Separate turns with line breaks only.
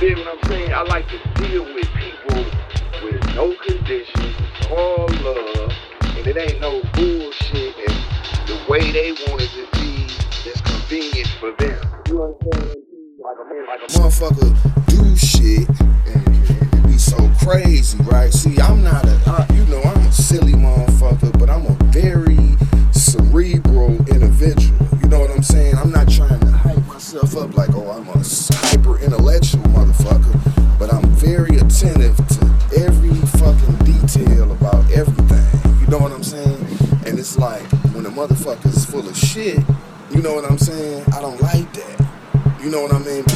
feel what I'm saying? I like to deal with people with no conditions, all love, and it ain't no bullshit and the way they want it to be is convenient for them. You understand? Like a man, like a
motherfucker do shit and, be so crazy, right? See, I'm not a, I, you know, I'm a silly motherfucker, but I'm a very cerebral individual. You know what I'm saying? I'm not trying to hype myself up like, oh, shit. You know what I'm saying? I don't like that. You know what I mean?